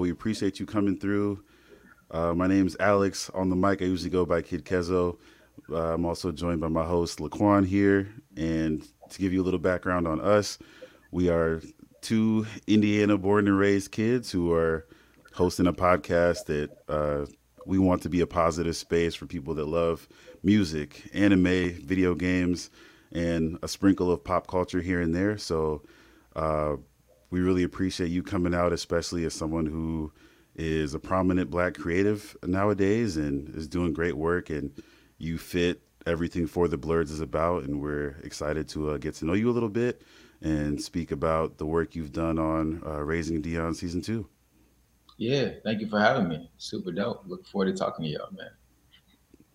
we appreciate you coming through. Uh, my is Alex. On the mic, I usually go by Kid Kezo. Uh, I'm also joined by my host, Laquan, here. And to give you a little background on us, we are two Indiana born and raised kids who are hosting a podcast that uh, we want to be a positive space for people that love music, anime, video games, and a sprinkle of pop culture here and there. So uh, we really appreciate you coming out, especially as someone who is a prominent black creative nowadays and is doing great work. And you fit everything for the Blurs is about. And we're excited to uh, get to know you a little bit and speak about the work you've done on uh, Raising Dion season two. Yeah, thank you for having me. Super dope. Look forward to talking to y'all, man.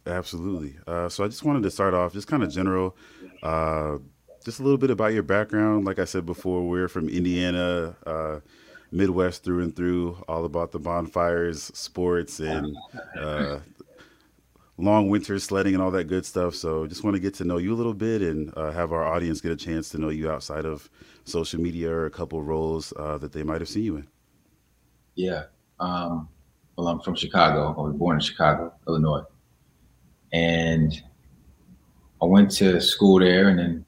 Absolutely. Uh, so I just wanted to start off just kind of general, uh, just a little bit about your background. Like I said before, we're from Indiana, uh, Midwest through and through, all about the bonfires, sports, and uh, long winter sledding, and all that good stuff. So just want to get to know you a little bit and uh, have our audience get a chance to know you outside of social media or a couple roles uh, that they might have seen you in. Yeah. Um, well, I'm from Chicago. I was born in Chicago, Illinois and I went to school there, and then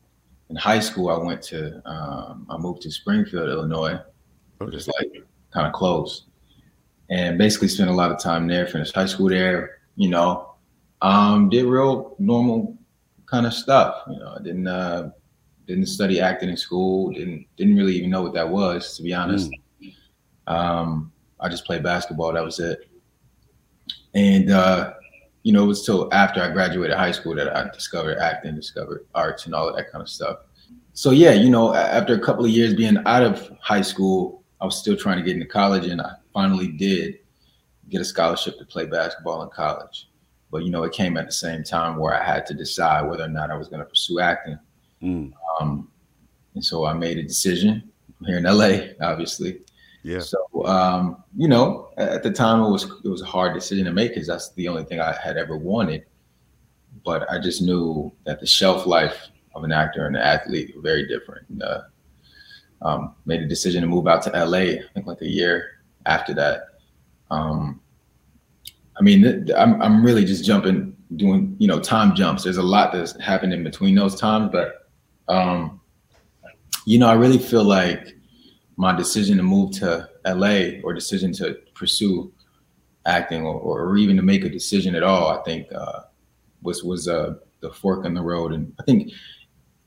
in high school I went to um, I moved to Springfield, Illinois, which is like kind of close, and basically spent a lot of time there. Finished high school there, you know, um, did real normal kind of stuff. You know, I didn't uh, didn't study acting in school. Didn't didn't really even know what that was, to be honest. Mm. Um, I just played basketball. That was it. And uh, you know, it was till after I graduated high school that I discovered acting, discovered arts, and all of that kind of stuff. So yeah, you know, after a couple of years being out of high school, I was still trying to get into college, and I finally did get a scholarship to play basketball in college. But you know, it came at the same time where I had to decide whether or not I was going to pursue acting. Mm. Um, and so I made a decision. I'm here in LA, obviously, yeah. So um, you know, at the time it was it was a hard decision to make because that's the only thing I had ever wanted. But I just knew that the shelf life of an actor and an athlete were very different. And, uh, um, made a decision to move out to LA. I think like a year after that. Um, I mean, I'm I'm really just jumping, doing you know time jumps. There's a lot that's happened in between those times, but um, you know, I really feel like my decision to move to LA or decision to pursue acting or, or even to make a decision at all, I think uh, was was uh, the fork in the road. And I think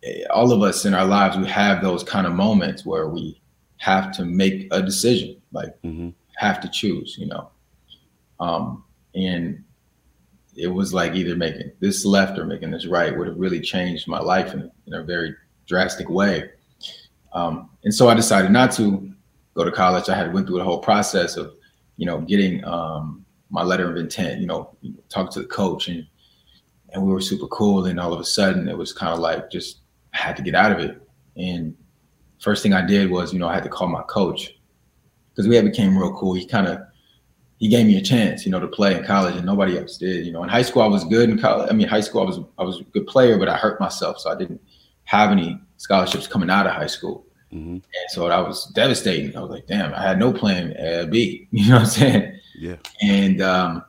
eh, all of us in our lives, we have those kind of moments where we have to make a decision, like mm-hmm. have to choose, you know. Um, and it was like either making this left or making this right would have really changed my life in, in a very drastic way. Um, and so I decided not to go to college. I had went through the whole process of, you know, getting um, my letter of intent. You know, talk to the coach, and and we were super cool. And all of a sudden, it was kind of like just I had to get out of it. And first thing I did was, you know, I had to call my coach because we had became real cool. He kind of he gave me a chance, you know, to play in college, and nobody else did. You know, in high school I was good. In college, I mean, high school I was I was a good player, but I hurt myself, so I didn't have any scholarships coming out of high school. Mm-hmm. And so that was devastating. I was like, damn, I had no plan uh, B. You know what I'm saying? Yeah. And um,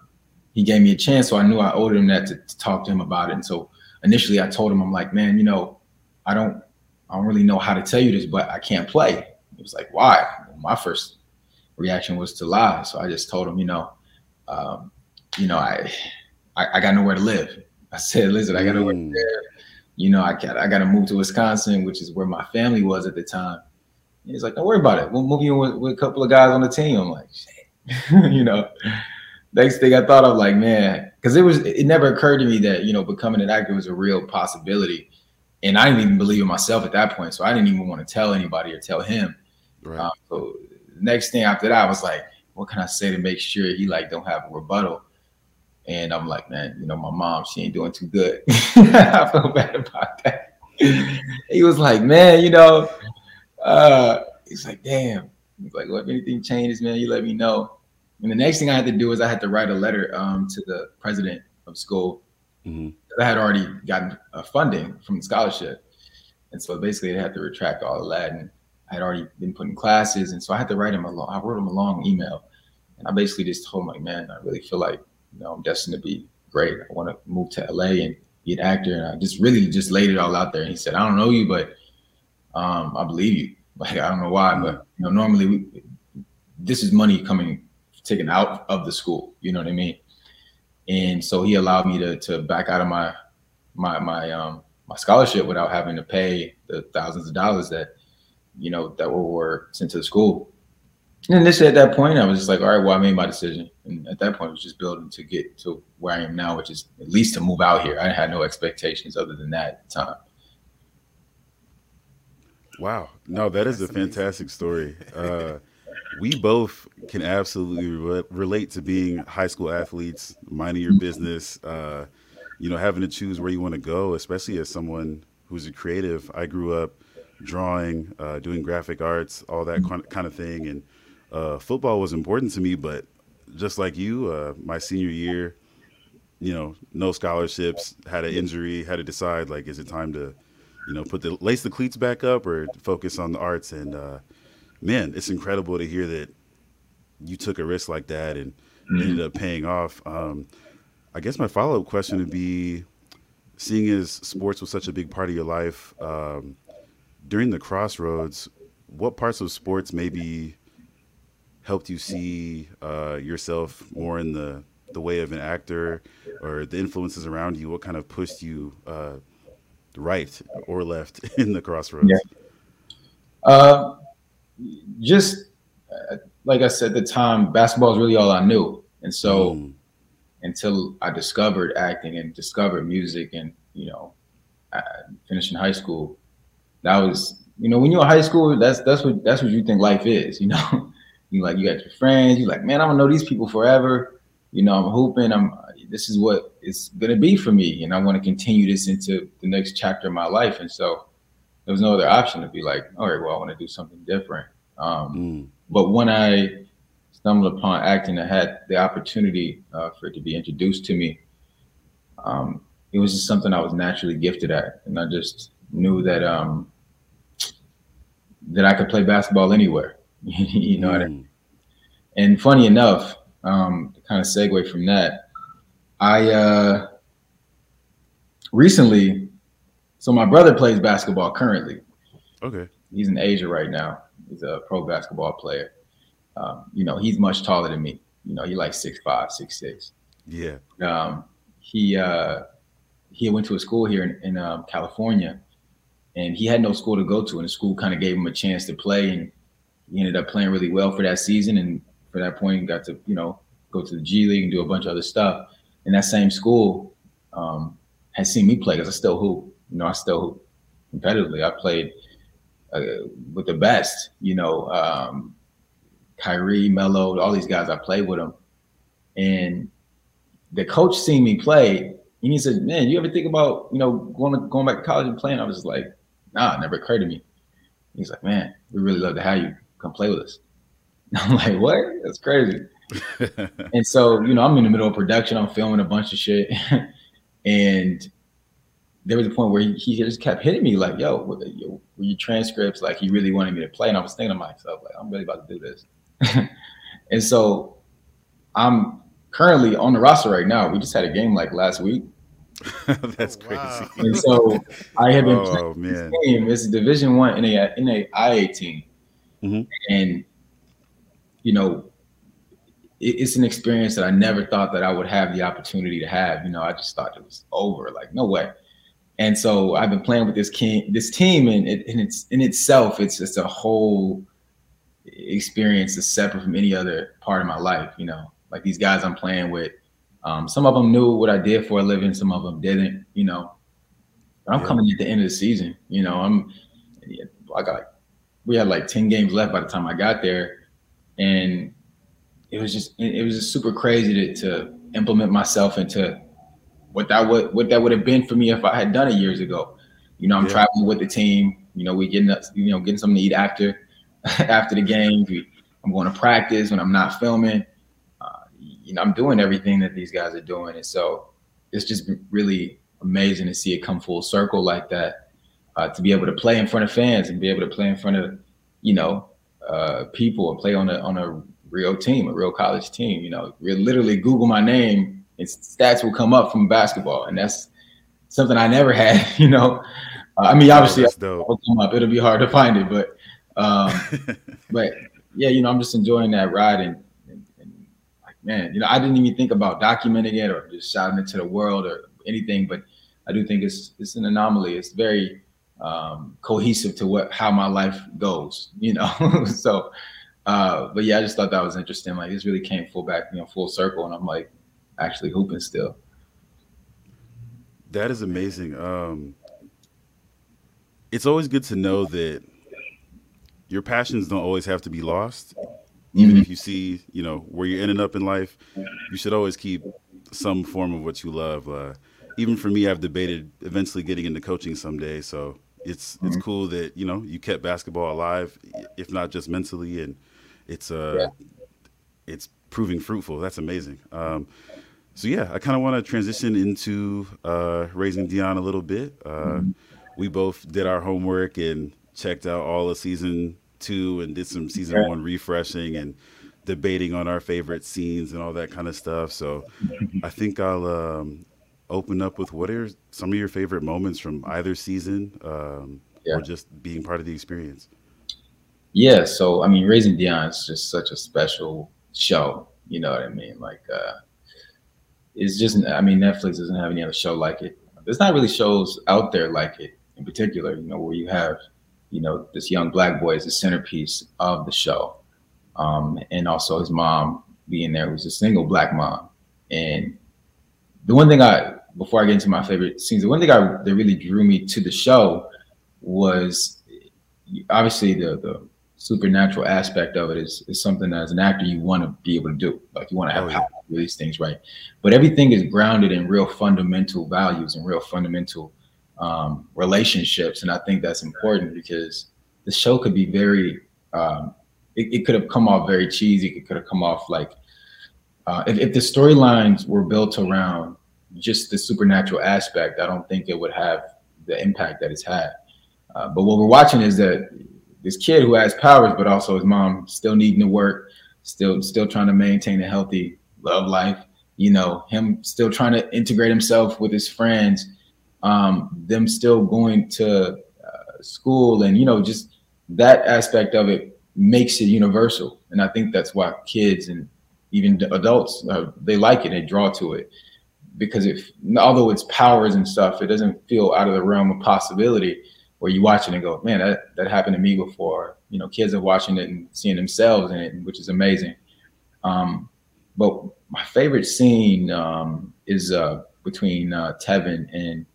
he gave me a chance. So I knew I owed him that to, to, talk to him about it. And so initially I told him, I'm like, man, you know, I don't, I don't really know how to tell you this, but I can't play. He was like, why? Well, my first reaction was to lie. So I just told him, you know, um, you know, I, I, I, got nowhere to live. I said, listen, I got nowhere mm. to live you know, I got I got to move to Wisconsin, which is where my family was at the time. And he's like, don't worry about it. We'll move you with, with a couple of guys on the team. I'm like, shit, you know. Next thing I thought of, like, man, because it was it never occurred to me that you know becoming an actor was a real possibility, and I didn't even believe in myself at that point. So I didn't even want to tell anybody or tell him. Right. Um, so next thing after that, I was like, what can I say to make sure he like don't have a rebuttal? And I'm like, man, you know, my mom, she ain't doing too good. I feel bad about that. he was like, man, you know, uh, he's like, damn. He's like, well, if anything changes, man, you let me know. And the next thing I had to do is I had to write a letter um, to the president of school. Mm-hmm. I had already gotten uh, funding from the scholarship. And so basically, I had to retract all of that. And I had already been putting classes, and so I had to write him a long. I wrote him a long email, and I basically just told him like, man, I really feel like you know I'm destined to be great. I want to move to LA and be an actor, and I just really just laid it all out there. And he said, I don't know you, but um, I believe you. Like I don't know why, but you know, normally we, this is money coming taken out of the school. You know what I mean? And so he allowed me to to back out of my my my um my scholarship without having to pay the thousands of dollars that you know that were, were sent to the school. And this at that point, I was just like, all right, well, I made my decision. And at that point, it was just building to get to where I am now, which is at least to move out here. I had no expectations other than that at the time. Wow. No, that is a fantastic story. Uh, we both can absolutely re- relate to being high school athletes, minding your business, uh, you know, having to choose where you want to go, especially as someone who's a creative. I grew up drawing, uh, doing graphic arts, all that kind of thing. And uh, football was important to me, but just like you, uh, my senior year, you know, no scholarships, had an injury, had to decide like, is it time to, you know, put the lace the cleats back up or focus on the arts? And uh, man, it's incredible to hear that you took a risk like that and mm-hmm. ended up paying off. Um, I guess my follow up question would be, seeing as sports was such a big part of your life, um, during the crossroads, what parts of sports maybe helped you see uh, yourself more in the the way of an actor, or the influences around you? What kind of pushed you uh, right or left in the crossroads? Yeah. Uh, just uh, like I said at the time, basketball is really all I knew, and so mm. until I discovered acting and discovered music, and you know, finishing high school, that was you know when you're in high school that's that's what that's what you think life is you know you like you got your friends you like man i'm gonna know these people forever you know i'm hoping i'm this is what it's gonna be for me and i want to continue this into the next chapter of my life and so there was no other option to be like all right well i want to do something different um, mm. but when i stumbled upon acting i had the opportunity uh, for it to be introduced to me um, it was just something i was naturally gifted at and i just knew that um, that I could play basketball anywhere. you know mm. what I mean? And funny enough, um, to kind of segue from that, I uh, recently, so my brother plays basketball currently. Okay. He's in Asia right now. He's a pro basketball player. Um, you know, he's much taller than me. You know, he like six five, six six. Yeah. Um, he uh, he went to a school here in, in um, California, and he had no school to go to, and the school kind of gave him a chance to play, and he ended up playing really well for that season, and for that point, got to you know go to the G League and do a bunch of other stuff. And that same school um, has seen me play because I still hoop. You know, I still hoop competitively. I played uh, with the best. You know, um, Kyrie, Melo, all these guys. I played with them, and the coach seen me play, and he said, "Man, you ever think about you know going to, going back to college and playing?" I was like, nah, never occurred to me. He's like, man, we really love to have you come play with us. I'm like, what? That's crazy. and so, you know, I'm in the middle of production. I'm filming a bunch of shit. and there was a point where he, he, just kept hitting me like, yo, were, yo, were your transcripts? Like he really wanted me to play. And I was thinking to myself, like, I'm really about to do this. and so I'm currently on the roster right now. We just had a game like last week That's oh, crazy. And so I have been oh, playing man. this game. It's a Division One in a in a IA team, mm-hmm. and you know, it, it's an experience that I never thought that I would have the opportunity to have. You know, I just thought it was over. Like no way. And so I've been playing with this king, this team, and, it, and it's in itself, it's just a whole experience that's separate from any other part of my life. You know, like these guys I'm playing with um, some of them knew what I did for a living, some of them didn't, you know. But I'm yeah. coming at the end of the season, you know. I'm, I got, like, we had like 10 games left by the time I got there. And it was just, it was just super crazy to, to implement myself into what that would, what that would have been for me if I had done it years ago. You know, I'm yeah. traveling with the team, you know, we getting, you know, getting something to eat after, after the game. We, I'm going to practice when I'm not filming uh, you know, I'm doing everything that these guys are doing. And so it's just really amazing to see it come full circle like that. Uh, to be able to play in front of fans and be able to play in front of you know, uh, people and play on a on a real team, a real college team. You know, you literally Google my name and stats will come up from basketball, and that's something I never had. You know, uh, I mean, obviously, it'll come up. It'll be hard to find it, but um, but yeah, you know, I'm just enjoying that ride and, and, and, like, man, you know, I didn't even think about documenting it or just shouting it to the world or anything, but I do think it's it's an anomaly. It's very um, cohesive to what how my life goes, you know. so, uh, but yeah, I just thought that was interesting. Like this really came full back, you know, full circle, and I'm like actually hooping still. That is amazing. Um, it's always good to know that your passions don't always have to be lost. Even mm-hmm. if you see, you know, where you're ending up in life, you should always keep some form of what you love. Uh, even for me, I've debated eventually getting into coaching someday. So it's mm-hmm. it's cool that you know you kept basketball alive, if not just mentally, and it's uh yeah. it's proving fruitful. That's amazing. Um, so yeah, I kind of want to transition into uh, raising Dion a little bit. Uh, mm-hmm. We both did our homework and checked out all of season two and did some season one refreshing and debating on our favorite scenes and all that kind of stuff. So I think I'll um, open up with what are some of your favorite moments from either season um, yeah. or just being part of the experience. Yeah. So, I mean, Raising Dion is just such a special show. You know what I mean? Like, uh, it's just, I mean, Netflix doesn't have any other show like it. There's not really shows out there like it in particular, you know, where you have you know, this young black boy is the centerpiece of the show. Um, and also his mom being there was a single black mom. And the one thing I, before I get into my favorite scenes, the one thing I, that really drew me to the show was obviously the, the supernatural aspect of it is, is something that as an actor you want to be able to do. Like you want to have oh, yeah. these things right. But everything is grounded in real fundamental values and real fundamental um, relationships, and I think that's important because the show could be very. Um, it, it, could have come off very cheesy. It could have come off like uh, if, if the storylines were built around just the supernatural aspect, I don't think it would have the impact that it's had. Uh, but what we're watching is that this kid who has powers, but also his mom still needing to work, still still trying to maintain a healthy love life. You know, him still trying to integrate himself with his friends um, them still going to uh, school and you know just that aspect of it makes it universal and i think that's why kids and even adults uh, they like it they draw to it because if although it's powers and stuff it doesn't feel out of the realm of possibility where you watch it and go man that, that happened to me before you know kids are watching it and seeing themselves in it which is amazing um, but my favorite scene um, is uh, between uh, Tevin and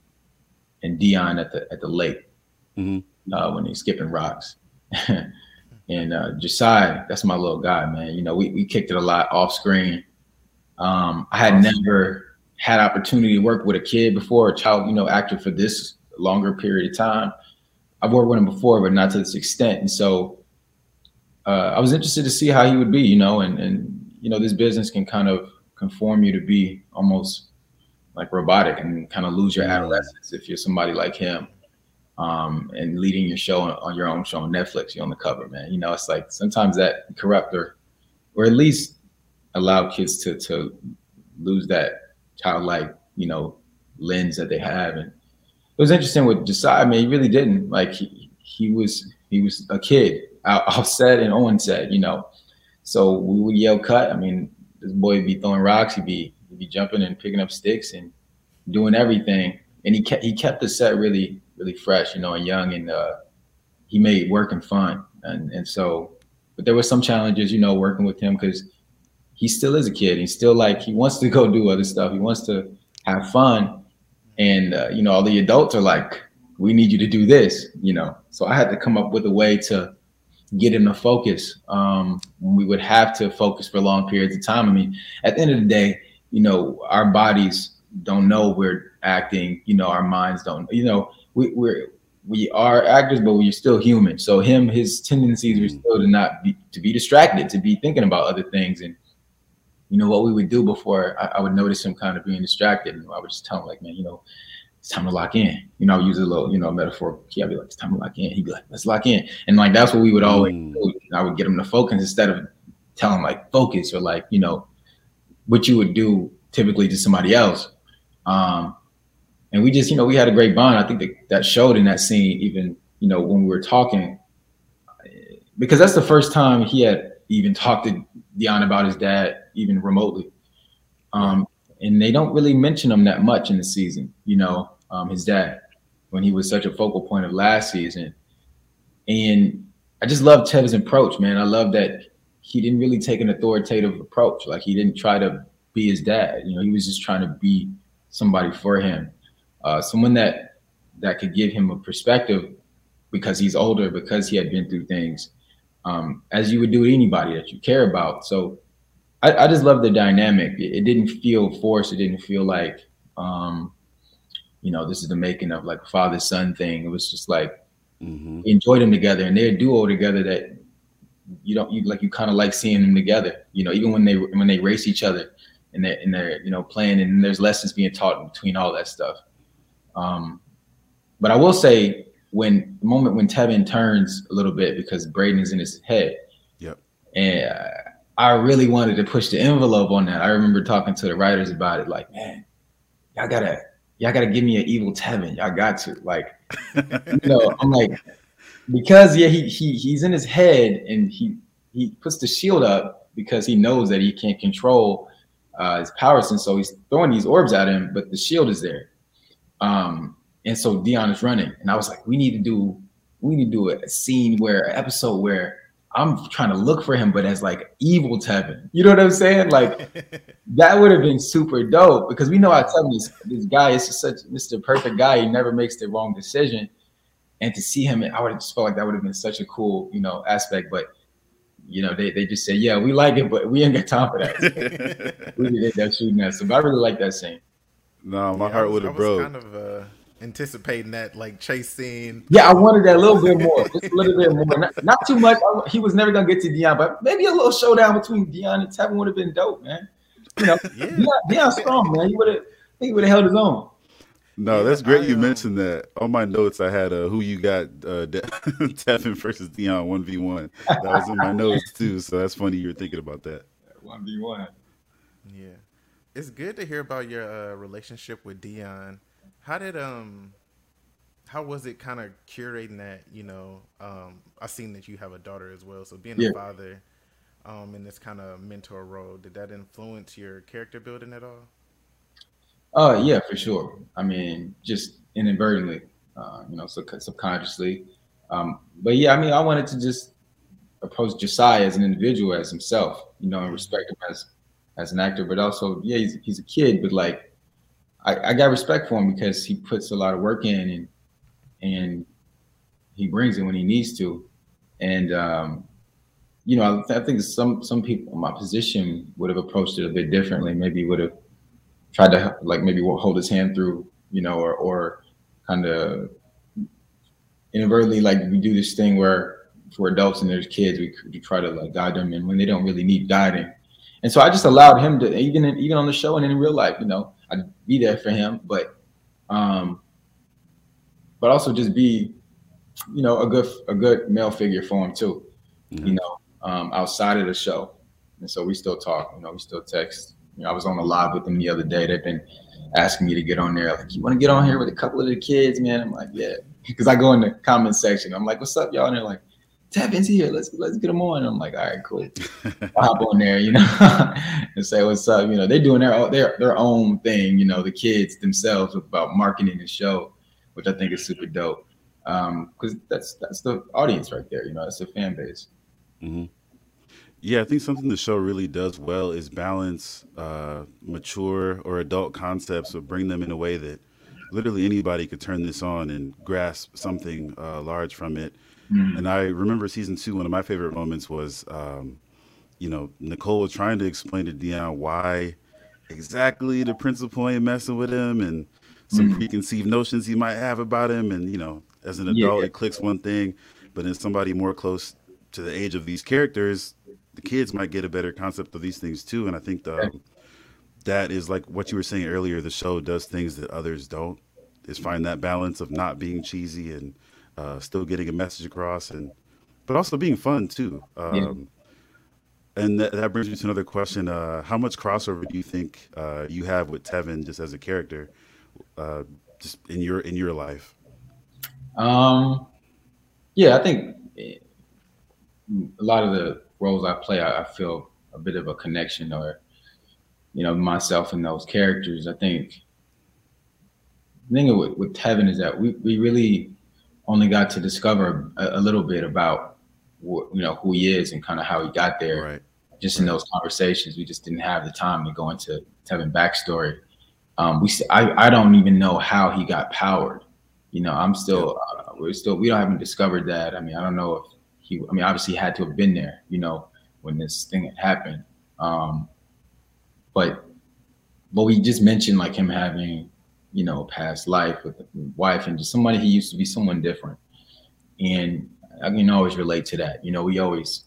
and Dion at the at the lake mm-hmm. uh, when he's skipping rocks. and uh, Ja'Siah, that's my little guy, man. You know, we, we kicked it a lot off screen. Um, I had never had opportunity to work with a kid before, a child, you know, actor for this longer period of time. I've worked with him before, but not to this extent. And so uh, I was interested to see how he would be, you know, and and you know, this business can kind of conform you to be almost like robotic and kind of lose your adolescence if you're somebody like him um, and leading your show on, on, your own show on Netflix, you're on the cover, man. You know, it's like sometimes that corrupt or, or at least allow kids to to lose that childlike, you know, lens that they have. And it was interesting with Ja'Siah. I mean, he really didn't like he he was he was a kid off set and Owen said, you know. So we would yell cut. I mean, this boy would be throwing rocks. He'd be He'd be jumping and picking up sticks and doing everything. And he kept he kept the set really really fresh, you know, and young, and uh, he made working fun. And and so, but there were some challenges, you know, working with him because he still is a kid. He's still like he wants to go do other stuff. He wants to have fun, and uh, you know, all the adults are like, "We need you to do this," you know. So I had to come up with a way to get him to focus um, we would have to focus for long periods of time. I mean, at the end of the day, you know, our bodies don't know we're acting. You know, our minds don't. You know, we, we're we are actors, but we're still human. So him, his tendencies were still to not be to be distracted, to be thinking about other things. And you know what we would do before I, I would notice him kind of being distracted, and I would just tell him like, man, you know, it's time to lock in. You know, I use a little, you know, metaphor. Key. I'd be like, it's time to lock in. He'd be like, let's lock in. And like that's what we would always mm. do. I would get him to focus instead of telling like focus or like, you know, what you would do typically to somebody else. Um, and we just, you know, we had a great bond. I think that, that showed in that scene, even, you know, when we were talking, because that's the first time he had even talked to Dion about his dad, even remotely. Um, and they don't really mention him that much in the season, you know um, his dad, when he was such a focal point of last season. And I just love Tev's approach, man. I love that he didn't really take an authoritative approach. Like he didn't try to be his dad. You know, he was just trying to be somebody for him, uh, someone that that could give him a perspective because he's older, because he had been through things, um, as you would do with anybody that you care about. So I, I just love the dynamic. It, it, didn't feel forced. It didn't feel like um, you know, this is the making of like a father son thing. It was just like mm-hmm. enjoy them together, and they're a duo together that you don't you like you kind of like seeing them together. You know, even when they when they race each other and they're and they're you know playing, and there's lessons being taught between all that stuff. Um, but I will say when the moment when Tevin turns a little bit because Brayden is in his head. Yep. And I really wanted to push the envelope on that. I remember talking to the writers about it, like, man, y'all gotta y'all got to give me an evil Tevin. Y'all got to like, you know, I'm like, because yeah, he he he's in his head and he he puts the shield up because he knows that he can't control uh, his powers, and so he's throwing these orbs at him, but the shield is there. Um, and so Dion is running, and I was like, we need to do we need to do a scene where an episode where I'm trying to look for him, but as like evil Tevin. You know what I'm saying? Like that would have been super dope because we know how Tevin is. This guy is just such Mr. Perfect guy. He never makes the wrong decision. And to see him, I would have just felt like that would have been such a cool, you know, aspect. But you know, they, they just say, yeah, we like it, but we ain't got time for that. we did that shooting that. So I really like that scene. No, my yeah, heart would have broke. Kind of, uh, anticipating that like chase scene. Yeah, I wanted that a little bit more, just a little bit more, not, not too much. I, he was never gonna get to Dion, but maybe a little showdown between Dion and Tevin would have been dope, man. You know, yeah. Dion, Dion strong, man. He would have, he would have held his own. No, that's great. I, you um, mentioned that. On my notes, I had uh, who you got uh, De- Tevin versus Dion one v one. That was in my notes too. So that's funny you're thinking about that. One v one. Yeah, it's good to hear about your uh, relationship with Dion how did um how was it kind of curating that you know um i seen that you have a daughter as well so being yeah. a father um in this kind of mentor role did that influence your character building at all? Uh yeah for sure. I mean just inadvertently uh you know so subconsciously. Um but yeah i mean i wanted to just approach Ja'Siah as an individual as himself you know and respect him as as an actor but also yeah he's, he's a kid but like I, I got respect for him because he puts a lot of work in and and he brings it when he needs to. And um, you know, I, I, think some some people in my position would have approached it a bit differently. Maybe would have tried to like maybe hold his hand through, you know, or or kind of inadvertently like we do this thing where for adults and there's kids, we, we try to like guide them, and when they don't really need guiding. And so I just allowed him to even even on the show and in real life, you know, I'd be there for him, but um, but also just be, you know, a good a good male figure for him too. Mm-hmm. You know, um, outside of the show, and so we still talk. You know, we still text. You know, I was on a live with them the other day. They've been asking me to get on there. Like, you want to get on here with a couple of the kids, man? I'm like, yeah, because I go in the comment section. I'm like, what's up, y'all? And they're like, Tevin's here. Let's let's get them on. And I'm like, all right, cool. I'll hop on there, you know, and say what's up. You know, they're doing their their their own thing. You know, the kids themselves about marketing the show, which I think is super dope. Um, because that's that's the audience right there. You know, that's the fan base. Mm-hmm. Yeah, I think something the show really does well is balance uh, mature or adult concepts, but bring them in a way that literally anybody could turn this on and grasp something uh, large from it Mm. And I remember season two, one of my favorite moments was, um, you know, Nicole was trying to explain to Dion why exactly the principal ain't messing with him and some mm. preconceived notions he might have about him. And, you know, as an adult, yeah. it clicks one thing, but in somebody more close to the age of these characters, the kids might get a better concept of these things too. And I think the, that is like what you were saying earlier, the show does things that others don't is find that balance of not being cheesy and uh, still getting a message across, and but also being fun too. Um, yeah. And that, that, brings me to another question: uh, How much crossover do you think uh, you have with Tevin, just as a character, uh, just in your in your life? Um, yeah, I think a lot of the roles I play, I, I feel a bit of a connection, or you know, myself and those characters. I think the thing with, with Tevin is that we, we really only got to discover a, a little bit about you know who he is and kind of how he got there. Right. Just right. in those conversations, we just didn't have the time to go into Tevin backstory. Um, we I, I don't even know how he got powered. You know, I'm still uh, we're still we don't haven't discovered that. I mean, I don't know if he. I mean, obviously he had to have been there. You know, when this thing had happened. Um, but but we just mentioned like him having you know, past life with wife and just somebody he used to be someone different. And I can always relate to that. You know, we always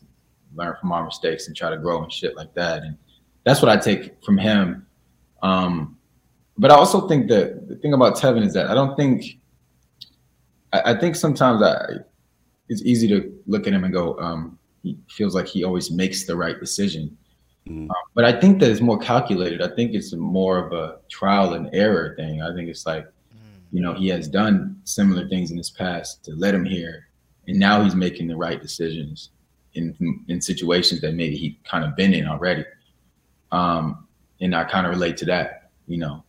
learn from our mistakes and try to grow and shit like that. And that's what I take from him. Um, but I also think that the thing about Tevin is that I don't think I, I think sometimes I it's easy to look at him and go, um, he feels like he always makes the right decision. Mm-hmm. Um, but I think that it's more calculated. I think it's more of a trial and error thing. I think it's like, mm. you know, he has done similar things in his past to let him here, and now he's making the right decisions in in situations that maybe he kind of been in already. Um, and I kind of relate to that, you know.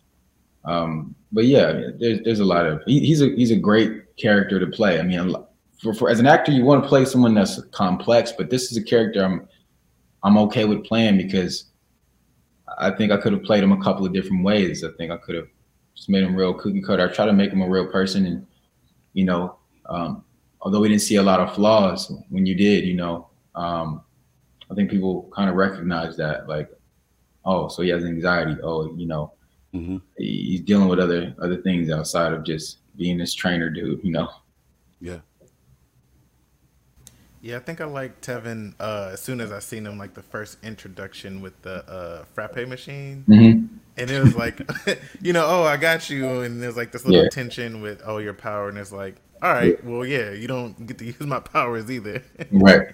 Um, but yeah, there's there's a lot of he, he's a he's a great character to play. I mean, for, for as an actor, you want to play someone that's complex, but this is a character I'm I'm okay with playing because I think I could have played him a couple of different ways. I think I could have just made him real cookie cutter. I try to make him a real person, and you know, um, although we didn't see a lot of flaws when you did, you know, um, I think people kind of recognize that, like, oh, so he has anxiety. Oh, you know, mm-hmm. he's dealing with other other things outside of just being this trainer dude. You know. Yeah. Yeah, I think I liked Tevin uh, as soon as I seen him like the first introduction with the uh, frappe machine, mm-hmm. and it was like, you know, oh, I got you, and there's like this little yeah. tension with oh your power, and it's like, all right, yeah. well, yeah, you don't get to use my powers either. right.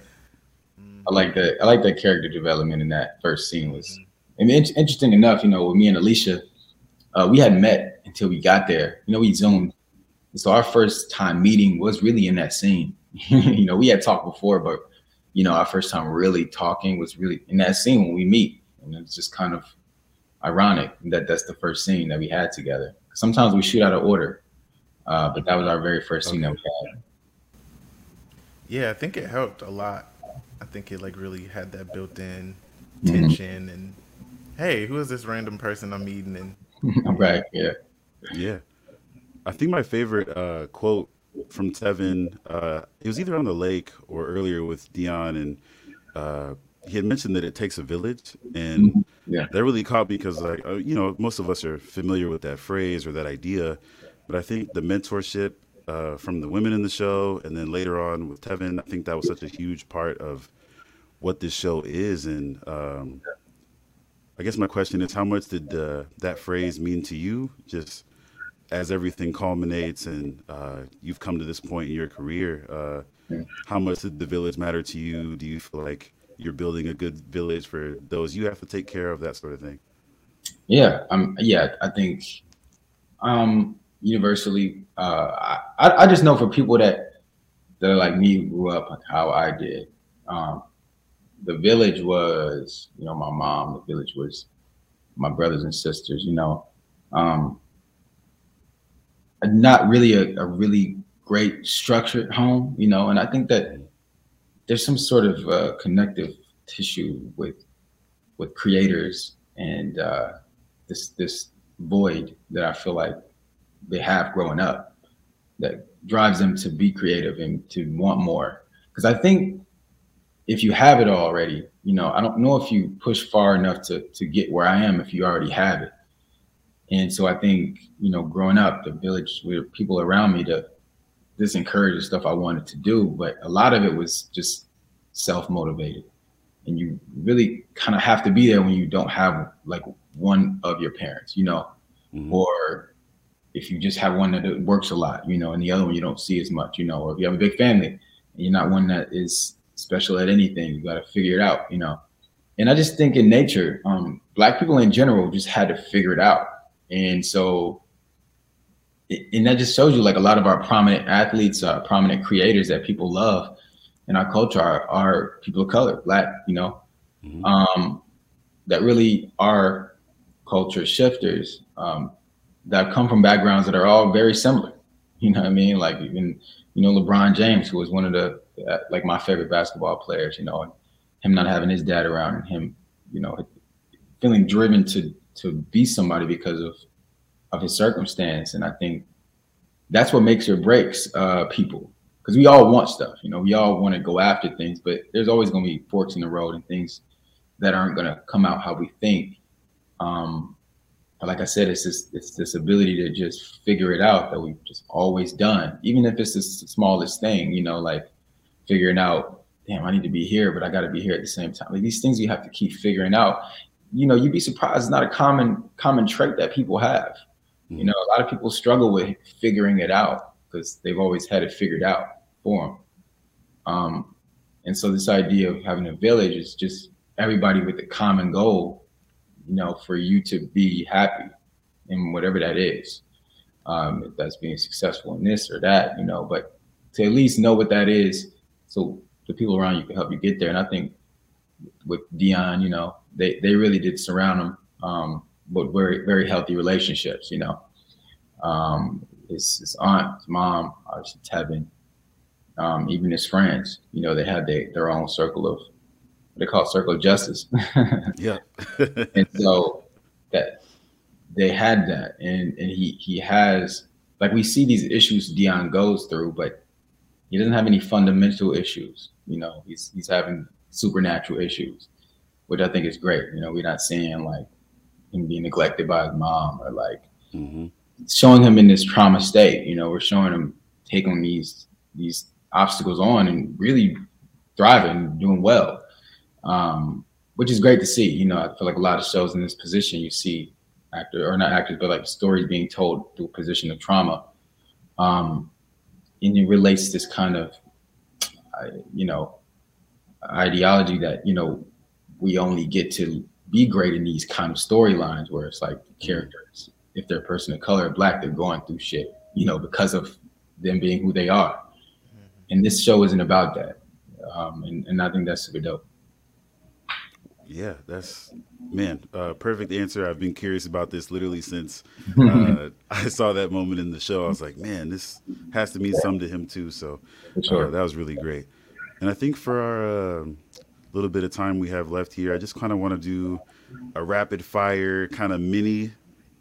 I like that. I like that character development in that first scene was, mm-hmm. and in- interesting enough, you know, with me and Alisha, uh, we hadn't met until we got there. You know, we zoomed, so our first time meeting was really in that scene you know, we had talked before, but you know, our first time really talking was really in that scene when we meet, and it's just kind of ironic that that's the first scene that we had together. Sometimes we shoot out of order, uh, but that was our very first okay. scene that we had. Yeah, I think it helped a lot. I think it like really had that built-in mm-hmm. tension mm-hmm. and hey, who is this random person I'm meeting? And right, yeah, yeah. I think my favorite uh, quote from Tevin. Uh, he was either on the lake or earlier with Dion, and uh, he had mentioned that it takes a village, and mm-hmm. yeah. that really caught me because, like, uh, you know, most of us are familiar with that phrase or that idea, but I think the mentorship uh, from the women in the show, and then later on with Tevin, I think that was such a huge part of what this show is, and um, I guess my question is, how much did that phrase mean to you? Just as everything culminates and uh, you've come to this point in your career, uh, how much did the village matter to you? Do you feel like you're building a good village for those you have to take care of, that sort of thing? Yeah, um, yeah, I think um, universally, uh, I, I just know for people that that are like me, grew up how I did. Um, the village was, you know, my mom. The village was my brothers and sisters. You know, um, not really a, a really great structured home, you know, and I think that there's some sort of uh, connective tissue with with creators and uh, this this void that I feel like they have growing up that drives them to be creative and to want more. Because I think if you have it already, you know, I don't know if you push far enough to to get where I am if you already have it. And so I think, you know, growing up, the village with people around me to just encourage the stuff I wanted to do. But a lot of it was just self motivated. And you really kind of have to be there when you don't have like one of your parents, you know, mm-hmm. or if you just have one that works a lot, you know, and the other one you don't see as much, you know, or if you have a big family and you're not one that is special at anything, you got to figure it out, you know. And I just think in nature, um, black people in general just had to figure it out. And so, and that just shows you like a lot of our prominent athletes, uh, prominent creators that people love in our culture are, are people of color, black, you know, mm-hmm. um, that really are culture shifters. Um, that come from backgrounds that are all very similar. You know what I mean? Like even you know LeBron James, who was one of the uh, like my favorite basketball players. You know, him not having his dad around and him, you know, feeling driven to to be somebody because of of his circumstance. And I think that's what makes or breaks uh, people because we all want stuff. You know, we all want to go after things, but there's always going to be forks in the road and things that aren't going to come out how we think. Um, like I said, it's this it's this ability to just figure it out that we've just always done, even if it's the smallest thing. You know, like figuring out, damn, I need to be here, but I got to be here at the same time. Like these things you have to keep figuring out. You know, you'd be surprised. It's not a common common trait that people have. Mm-hmm. You know, a lot of people struggle with figuring it out because they've always had it figured out for them. Um, and so this idea of having a village is just everybody with a common goal you know, for you to be happy in whatever that is. Um, if that's being successful in this or that, you know, but to at least know what that is, so the people around you can help you get there. And I think with Dion, you know, they they really did surround him, um, but very very healthy relationships, you know. Um, his, his aunt, his mom, obviously Tevin, um, even his friends, you know, they had their, their own circle of they call it circle of justice. yeah. and so that they had that, and and he he has like we see these issues Dion goes through, but he doesn't have any fundamental issues. You know, he's he's having supernatural issues, which I think is great. You know, we're not seeing like him being neglected by his mom or like mm-hmm. showing him in this trauma state. You know, we're showing him taking these these obstacles on and really thriving, doing well um, which is great to see. You know, I feel like a lot of shows in this position, you see actor or not actors, but like stories being told through a position of trauma. Um, and it relates this kind of, you know, ideology that you know we only get to be great in these kind of storylines where it's like characters, if they're a person of color, black, they're going through shit, you know, because of them being who they are. Mm-hmm. And this show isn't about that. Um, and, and I think that's super dope. Yeah, that's man, uh, perfect answer. I've been curious about this literally since uh, I saw that moment in the show. I was like, man, this has to mean something to him too. So uh, that was really great. And I think for our uh, little bit of time we have left here, I just kind of want to do a rapid fire kind of mini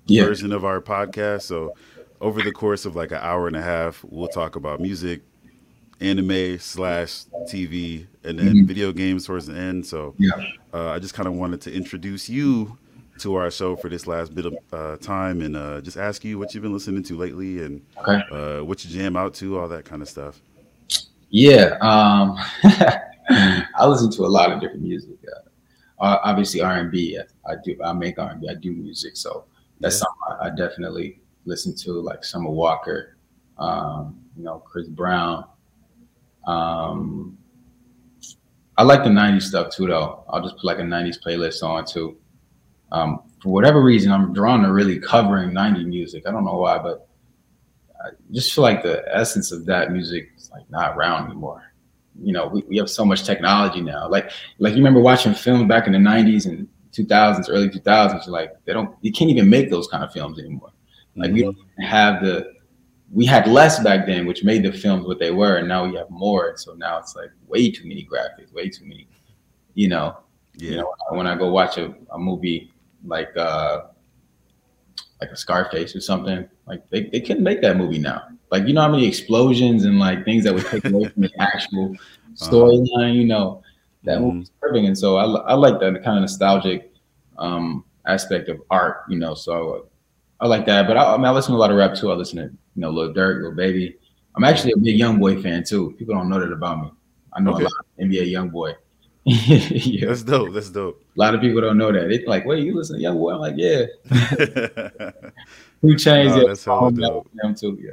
yeah. version of our podcast. So over the course of like an hour and a half, we'll talk about music, anime slash TV, and then mm-hmm. video games towards the end. So yeah. uh, I just kind of wanted to introduce you to our show for this last bit of uh, time and uh, just ask you what you've been listening to lately and okay. Uh, what you jam out to, all that kind of stuff. Yeah, um, I listen to a lot of different music. Uh, obviously, R and B. I do. I make R and B. I do music, so that's yeah. something I, I, definitely listen to, like Summer Walker, um, you know, Chris Brown. Um, I like the 90s stuff too, though. I'll just put like a 90s playlist on too. Um, for whatever reason, I'm drawn to really covering 90s music. I don't know why, but I just feel like the essence of that music is like not around anymore. You know, we, we have so much technology now. Like, like you remember watching film back in the 90s and 2000s, early 2000s. Like they don't, you can't even make those kind of films anymore. Like mm-hmm. we don't have the we had less back then, which made the films what they were, and now we have more. So now it's like way too many graphics, way too many. You know, yeah. you know, when I go watch a, a movie like uh like a Scarface or something, like they, they couldn't make that movie now. Like you know how many explosions and like things that would take away from the actual uh-huh. storyline. You know, that mm-hmm. movie's perfect, and so I, I like that kind of nostalgic um aspect of art. You know, so I like that. But I, I, mean, I listen to a lot of rap too. I listen to you know Lil Durk, Lil Baby. I'm actually a big Young Boy fan too. People don't know that about me. I know okay. a lot of NBA Young Boy. yeah. That's dope. That's dope. A lot of people don't know that. It's like, wait, you listen to Young Boy? I'm like, yeah. Who changed No, yeah, that's dope. them too, yeah.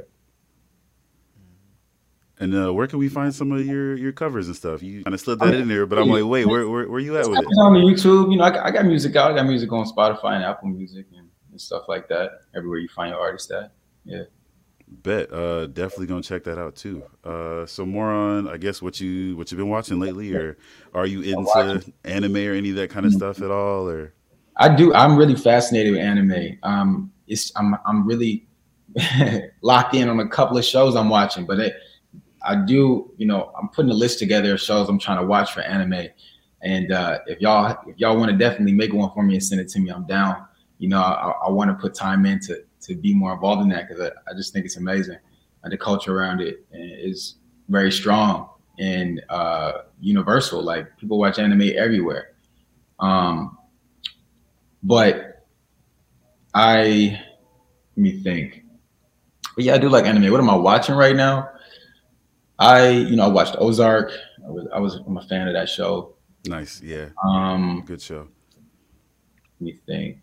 And uh, where can we find some of your your covers and stuff? You kind of slid that in there, but I'm like, wait, where where, where you at with it? On YouTube. You know, I, got- I got music out. I got music on Spotify and Apple Music and, and stuff like that. Everywhere you find your artist at. Yeah. Bet, uh, definitely gonna check that out too. Uh, so more on, I guess, what you what you've been watching lately, or are you into anime or any of that kind of Mhm. stuff at all? Or I do. I'm really fascinated with anime. Um, it's I'm I'm really locked in on a couple of shows I'm watching, but it, I do. You know, I'm putting a list together of shows I'm trying to watch for anime. And uh, if y'all if y'all want to definitely make one for me and send it to me, I'm down. You know, I, I want to put time in to to be more involved in that because I, I just think it's amazing. And the culture around it is very strong and uh, universal. Like people watch anime everywhere. Um, but I let me think. But yeah, I do like anime. What am I watching right now? I, you know, I watched Ozark. I was, I was, I'm a fan of that show. nice, yeah, Um, good show. let me think.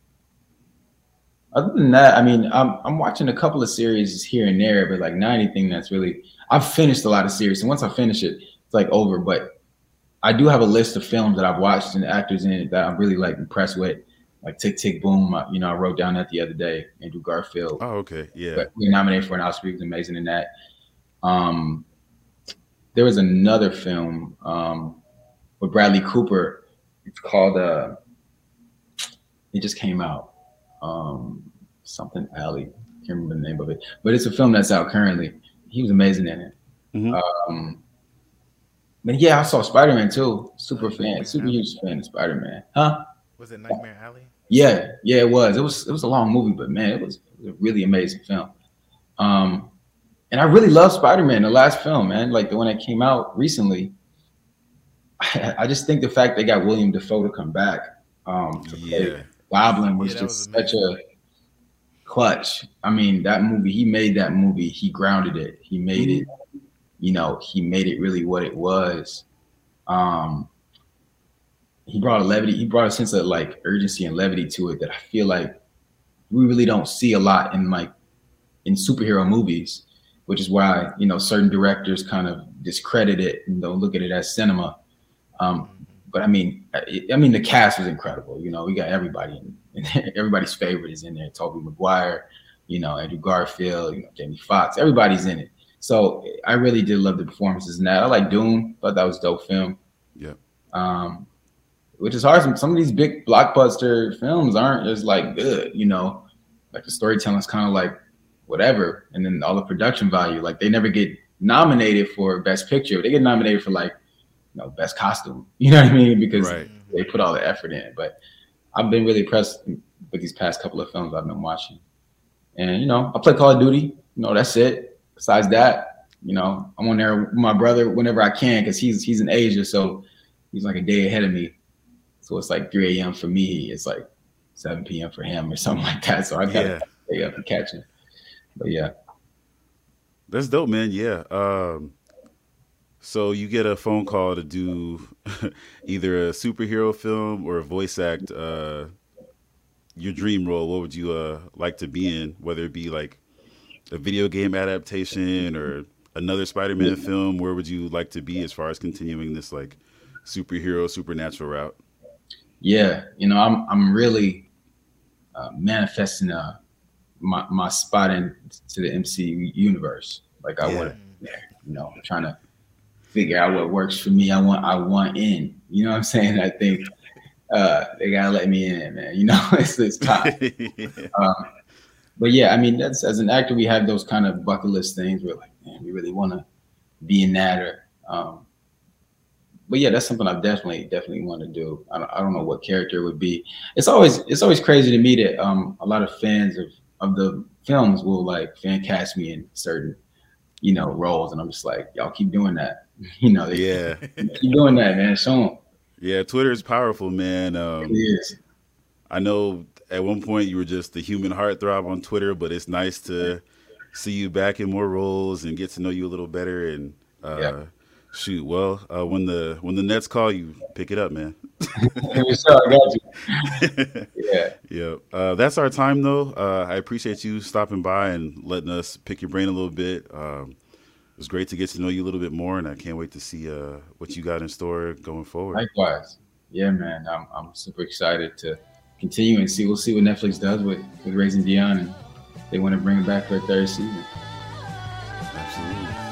Other than that, I mean, I'm I'm watching a couple of series here and there, but like not anything that's really. I've finished a lot of series, and once I finish it, it's like over. But I do have a list of films that I've watched and actors in it that I'm really like impressed with, like Tick Tick Boom. uh, You know, I wrote down that the other day. Andrew Garfield. Oh, okay, yeah, but we nominated for an Oscar. He was amazing in that. Um, there was another film um, with Bradley Cooper. It's called. Uh, it just came out. Um, something Alley. I can't remember the name of it, but it's a film that's out currently. He was amazing in it. Mhm. Um, but yeah, I saw Spider Man too. Super fan, super huge fan of Spider Man. Huh? Was it Nightmare Alley? Yeah, yeah, it was. It was it was a long movie, but man, it was, it was a really amazing film. Um, and I really love Spider Man, the last film, man, like the one that came out recently. I, I just think the fact they got William Dafoe to come back um, to play Goblin was Yeah, just was such a clutch. I mean, that movie, he made that movie, he grounded it, he made it, you know, he made it really what it was. Um, he brought a levity, he brought a sense of like urgency and levity to it that I feel like we really don't see a lot in like in superhero movies, which is why you know certain directors kind of discredit it and don't look at it as cinema. Um, but I mean, I, I mean, the cast was incredible. You know, we got everybody, in, everybody's favorite is in there. Tobey Maguire, you know, Andrew Garfield, you know, Jamie Foxx, everybody's in it. So I really did love the performances in that. I like Dune, thought that was a dope film. Yeah. Um, which is hard. Some, some of these big blockbuster films aren't just like good, you know, like the storytelling's kind of like whatever, and then all the production value, like they never get nominated for best picture. They get nominated for like, you know, best costume. You know what I mean? Because right. they put all the effort in. But I've been really impressed with these past couple of films I've been watching. And you know, I play Call of Duty. You know, that's it. Besides that, you know, I'm on there with my brother whenever I can because he's he's in Asia, so he's like a day ahead of me. So it's like 3 a.m. for me. It's like 7 p.m. for him or something like that. So I gotta Yeah, stay up and catch him. But yeah, that's dope, man. Yeah. Um, so you get a phone call to do either a superhero film or a voice act. Uh, your dream role. What would you uh like to be in? Whether it be like a video game adaptation or another Spider-Man film. Where would you like to be as far as continuing this like superhero supernatural route? yeah. You know, I'm I'm really uh, manifesting uh, my my spot in to the MC universe. Like I Yeah. want to you know, I'm trying to figure out what works for me. I want I want in. You know what I'm saying? I think uh they gotta let me in, man. You know, it's it's time. Um, but yeah, I mean, that's as an actor, we have those kind of bucket list things where like, man, we really want to be in that. Or, um, but yeah, that's something I definitely, definitely want to do. I don't, I don't know what character it would be. It's always, it's always crazy to me that um, a lot of fans of of the films will like fan cast me in certain, you know, roles, and I'm just like, y'all keep doing that. You know, yeah, keep doing that, man. Show them. yeah. Twitter is powerful, man. Um, It is. I know at one point you were just the human heartthrob on Twitter, but it's nice to see you back in more roles and get to know you a little better. And uh, Yeah. Shoot, well, uh, when the when the Nets call you, pick it up, man. so, I got you. yeah. Yeah. Uh, that's our time, though. Uh, I appreciate you stopping by and letting us pick your brain a little bit. Um, it was great to get to know you a little bit more, and I can't wait to see uh, what you got in store going forward. Likewise. Yeah, man. I'm, I'm super excited to continue and see. We'll see what Netflix does with, with Raising Dion, and they want to bring it back for a third season. Absolutely.